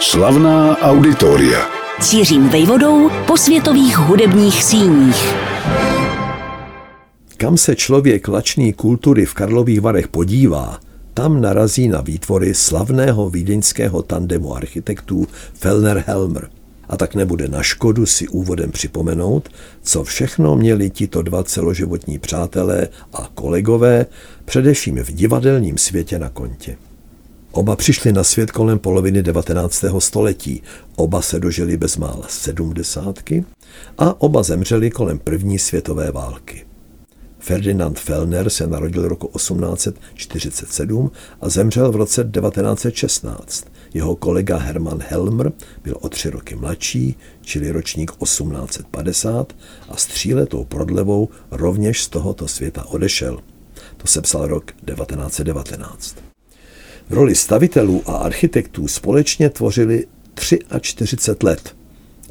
Slavná auditoria. Cířím vejvodou po světových hudebních síních. Kam se člověk lačný kultury v Karlových Varech podívá, tam narazí na výtvory slavného vídeňského tandemu architektů Fellner-Helmer. A tak nebude na škodu si úvodem připomenout, co všechno měli tito dva celoživotní přátelé a kolegové, především v divadelním světě na kontě. Oba přišli na svět kolem poloviny 19. století, oba se dožili bezmála sedmdesátky a oba zemřeli kolem první světové války. Ferdinand Fellner se narodil roku 1847 a zemřel v roce 1916. Jeho kolega Hermann Helmer byl o tři roky mladší, čili ročník 1850 a s tříletou prodlevou rovněž z tohoto světa odešel. To se psal rok 1919. V roli stavitelů a architektů společně tvořili 43 let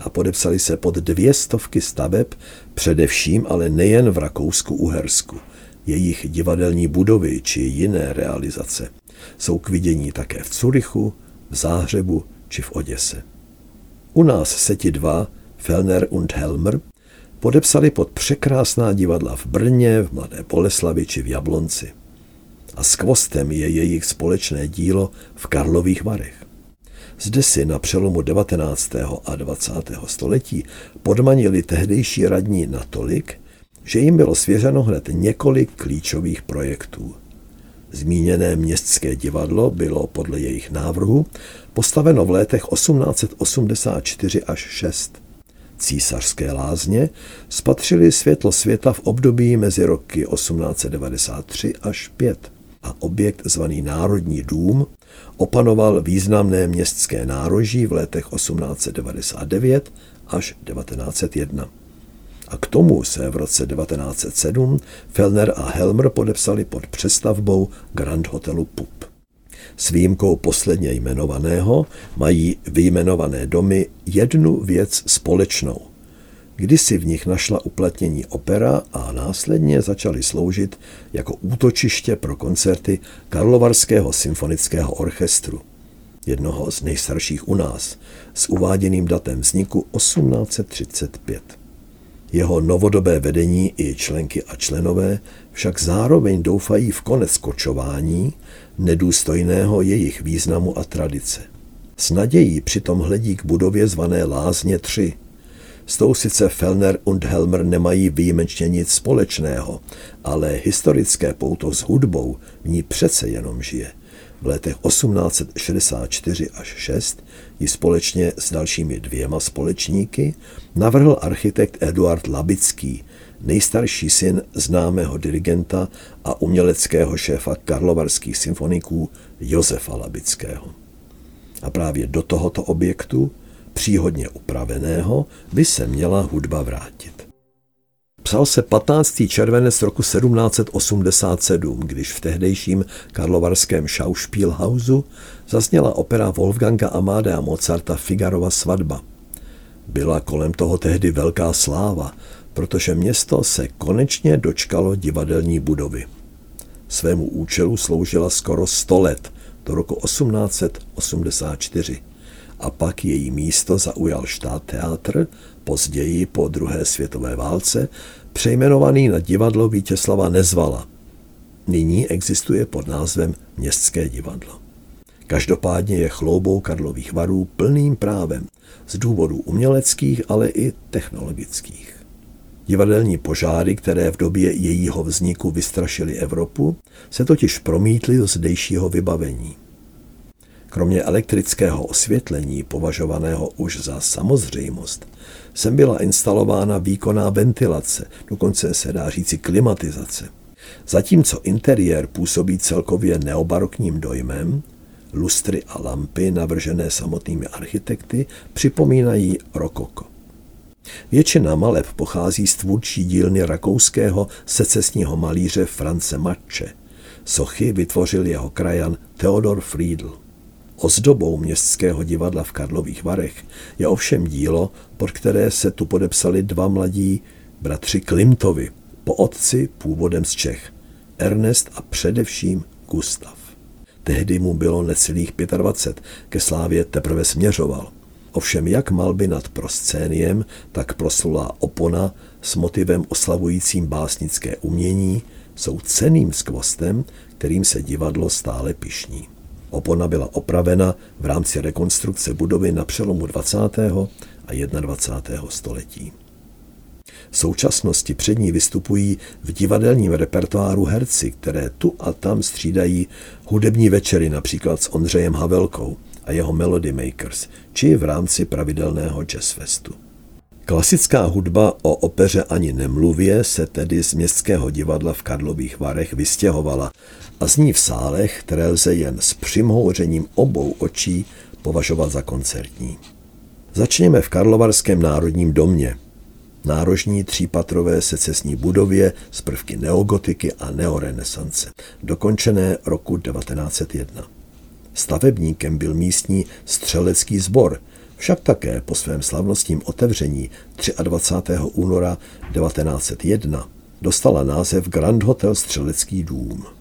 a podepsali se pod dvě stovky staveb, především ale nejen v Rakousku-Uhersku. Jejich divadelní budovy či jiné realizace jsou k vidění také v Curychu, v Záhřebu či v Oděse. U nás se ti dva, Fellner und Helmer, podepsali pod překrásná divadla v Brně, v Mladé Boleslavi či v Jablonci. A skvostem je jejich společné dílo v Karlových Varech. Zde si na přelomu 19. a 20. století podmanili tehdejší radní natolik, že jim bylo svěřeno hned několik klíčových projektů. Zmíněné městské divadlo bylo podle jejich návrhu postaveno v letech 1884 až 6. Císařské lázně spatřili světlo světa v období mezi roky 1893 až 5 a objekt zvaný Národní dům opanoval významné městské nároží v letech 1899 až 1901. A k tomu se v roce 1907 Fellner a Helmer podepsali pod přestavbou Grand Hotelu Pup. S výjimkou posledně jmenovaného mají vyjmenované domy jednu věc společnou – Kdysi v nich našla uplatnění opera a následně začaly sloužit jako útočiště pro koncerty Karlovarského symfonického orchestru, jednoho z nejstarších u nás, s uváděným datem vzniku 1835. Jeho novodobé vedení i členky a členové však zároveň doufají v konec kočování, nedůstojného jejich významu a tradice. S nadějí přitom hledí k budově zvané Lázně 3, s tou sice Fellner und Helmer nemají výjimečně nic společného, ale historické pouto s hudbou v ní přece jenom žije. V letech 1864 až 6 ji společně s dalšími dvěma společníky navrhl architekt Eduard Labický, nejstarší syn známého dirigenta a uměleckého šéfa karlovarských symfoniků Josefa Labického. A právě do tohoto objektu příhodně upraveného, by se měla hudba vrátit. Psal se 15. červenec roku 1787, když v tehdejším karlovarském Schauspielhausu zazněla opera Wolfganga Amadea Mozarta Figarova svatba. Byla kolem toho tehdy velká sláva, protože město se konečně dočkalo divadelní budovy. Svému účelu sloužila skoro 100 let, do roku 1884 a pak její místo zaujal teatr, později po druhé světové válce, přejmenovaný na divadlo Vítězslava Nezvala. Nyní existuje pod názvem Městské divadlo. Každopádně je chloubou Karlových varů plným právem z důvodů uměleckých, ale i technologických. Divadelní požáry, které v době jejího vzniku vystrašily Evropu, se totiž promítly do zdejšího vybavení. Kromě elektrického osvětlení, považovaného už za samozřejmost, sem byla instalována výkonná ventilace, dokonce se dá říci klimatizace. Zatímco interiér působí celkově neobarokním dojmem, lustry a lampy navržené samotnými architekty připomínají rokoko. Většina maleb pochází z tvůrčí dílny rakouského secesního malíře France Matče. Sochy vytvořil jeho krajan Theodor Friedl. Ozdobou městského divadla v Karlových Varech je ovšem dílo, pod které se tu podepsali dva mladí bratři Klimtovi, po otci původem z Čech, Ernest a především Gustav. Tehdy mu bylo necelých 25, ke slávě teprve směřoval. Ovšem jak malby nad proscéniem, tak proslulá opona s motivem oslavujícím básnické umění jsou ceným skvostem, kterým se divadlo stále pišní. Opona byla opravena v rámci rekonstrukce budovy na přelomu 20. a 21. století. V současnosti před ní vystupují v divadelním repertoáru herci, které tu a tam střídají hudební večery například s Ondřejem Havelkou a jeho Melody Makers, či v rámci pravidelného jazzfestu. Klasická hudba o opeře ani nemluvě se tedy z městského divadla v Karlových Varech vystěhovala a zní v sálech, které lze jen s přimhouřením obou očí považovat za koncertní. Začněme v Karlovarském národním domě, nárožní třípatrové secesní budově z prvky neogotiky a neorenesance, dokončené roku 1901. Stavebníkem byl místní střelecký sbor, však také po svém slavnostním otevření 23. února 1901 dostala název Grand Hotel Střelecký dům.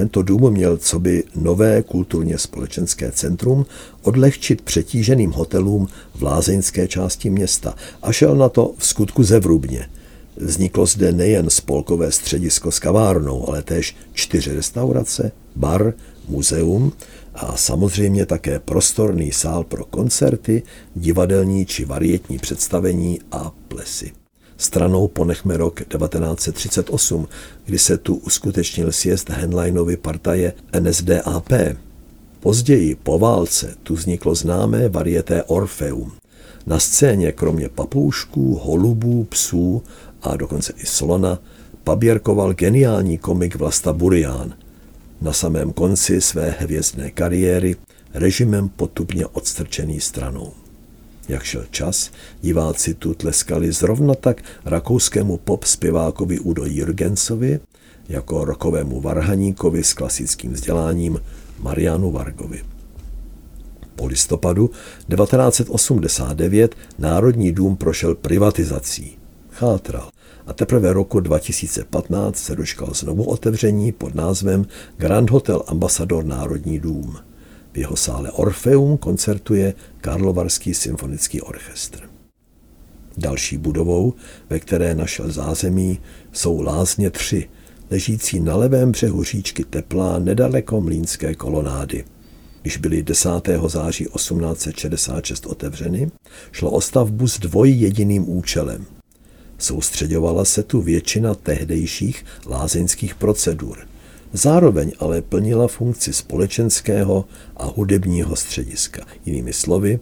Tento dům měl co by nové kulturně společenské centrum odlehčit přetíženým hotelům v lázeňské části města a šel na to v skutku zevrubně. Vzniklo zde nejen spolkové středisko s kavárnou, ale též čtyři restaurace, bar, muzeum a samozřejmě také prostorný sál pro koncerty, divadelní či varietní představení a plesy. Stranou ponechme rok 1938, kdy se tu uskutečnil sjezd Henleinovy partaje NSDAP. Později, po válce, tu vzniklo známé varieté Orfeum. Na scéně kromě papoušků, holubů, psů a dokonce i slona paběrkoval geniální komik Vlasta Burián. Na samém konci své hvězdné kariéry režimem potupně odstrčený stranou. Jak šel čas, diváci tu tleskali zrovna tak rakouskému pop zpěvákovi Udo Jürgensovi, jako rokovému varhaníkovi s klasickým vzděláním Marianu Vargovi. Po listopadu 1989 Národní dům prošel privatizací. Chátral a teprve roku 2015 se dočkal znovu otevření pod názvem Grand Hotel Ambassador Národní dům – v jeho sále Orfeum koncertuje Karlovarský symfonický orchestr. Další budovou, ve které našel zázemí, jsou Lázně 3, ležící na levém břehu říčky Teplá nedaleko Mlínské kolonády. Když byly 10. září 1866 otevřeny, šlo o stavbu s dvojjediným účelem. Soustředovala se tu většina tehdejších lázeňských procedur – Zároveň ale plnila funkci společenského a hudebního střediska. Jinými slovy,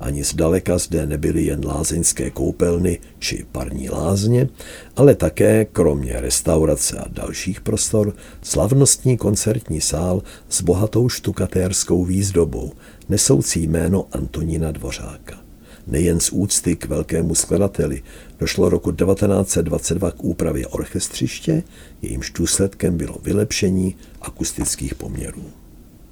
ani zdaleka zde nebyly jen lázeňské koupelny či parní lázně, ale také, kromě restaurace a dalších prostor, slavnostní koncertní sál s bohatou štukatérskou výzdobou, nesoucí jméno Antonína Dvořáka nejen z úcty k velkému skladateli. Došlo roku 1922 k úpravě orchestřiště, jejímž důsledkem bylo vylepšení akustických poměrů.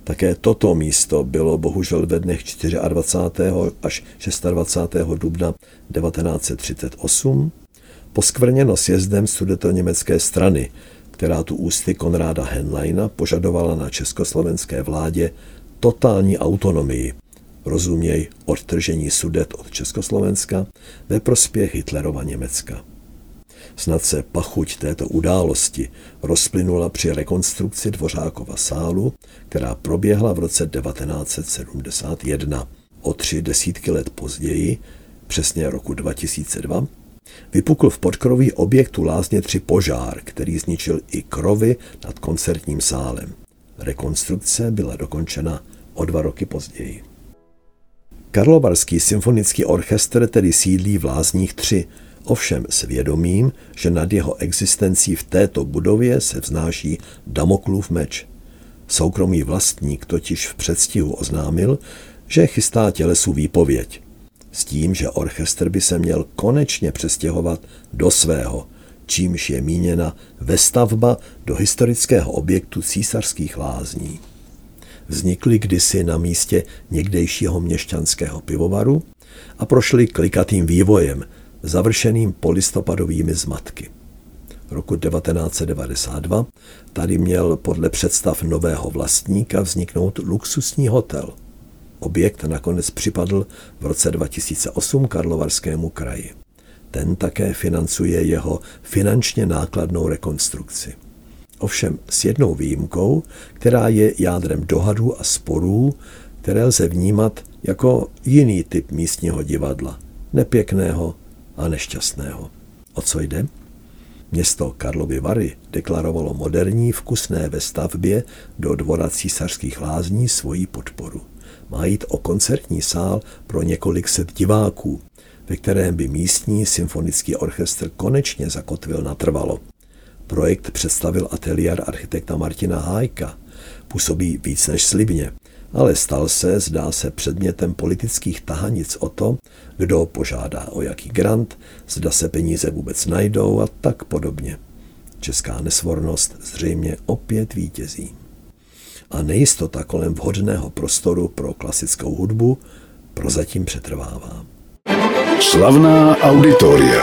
Také toto místo bylo bohužel ve dnech 24. až 26. dubna 1938 poskvrněno sjezdem sudetoněmecké strany, která tu ústy Konráda Henleina požadovala na československé vládě totální autonomii rozuměj odtržení sudet od Československa ve prospěch Hitlerova Německa. Snad se pachuť této události rozplynula při rekonstrukci Dvořákova sálu, která proběhla v roce 1971. O tři desítky let později, přesně roku 2002, vypukl v podkroví objektu Lázně 3 požár, který zničil i krovy nad koncertním sálem. Rekonstrukce byla dokončena o dva roky později. Karlovarský symfonický orchestr tedy sídlí v Lázních 3, ovšem s vědomím, že nad jeho existencí v této budově se vznáší Damoklův meč. Soukromý vlastník totiž v předstihu oznámil, že chystá tělesu výpověď. S tím, že orchestr by se měl konečně přestěhovat do svého, čímž je míněna vestavba do historického objektu císařských lázní vznikly kdysi na místě někdejšího měšťanského pivovaru a prošly klikatým vývojem, završeným polistopadovými zmatky. roku 1992 tady měl podle představ nového vlastníka vzniknout luxusní hotel. Objekt nakonec připadl v roce 2008 Karlovarskému kraji. Ten také financuje jeho finančně nákladnou rekonstrukci. Ovšem s jednou výjimkou, která je jádrem dohadů a sporů, které lze vnímat jako jiný typ místního divadla, nepěkného a nešťastného. O co jde? Město Karlovy Vary deklarovalo moderní vkusné ve stavbě do dvora císařských lázní svoji podporu. Má jít o koncertní sál pro několik set diváků, ve kterém by místní symfonický orchestr konečně zakotvil natrvalo. Projekt představil ateliér architekta Martina Hájka. Působí víc než slibně, ale stal se, zdá se, předmětem politických tahanic o to, kdo požádá o jaký grant, zda se peníze vůbec najdou a tak podobně. Česká nesvornost zřejmě opět vítězí. A nejistota kolem vhodného prostoru pro klasickou hudbu prozatím přetrvává. Slavná auditoria.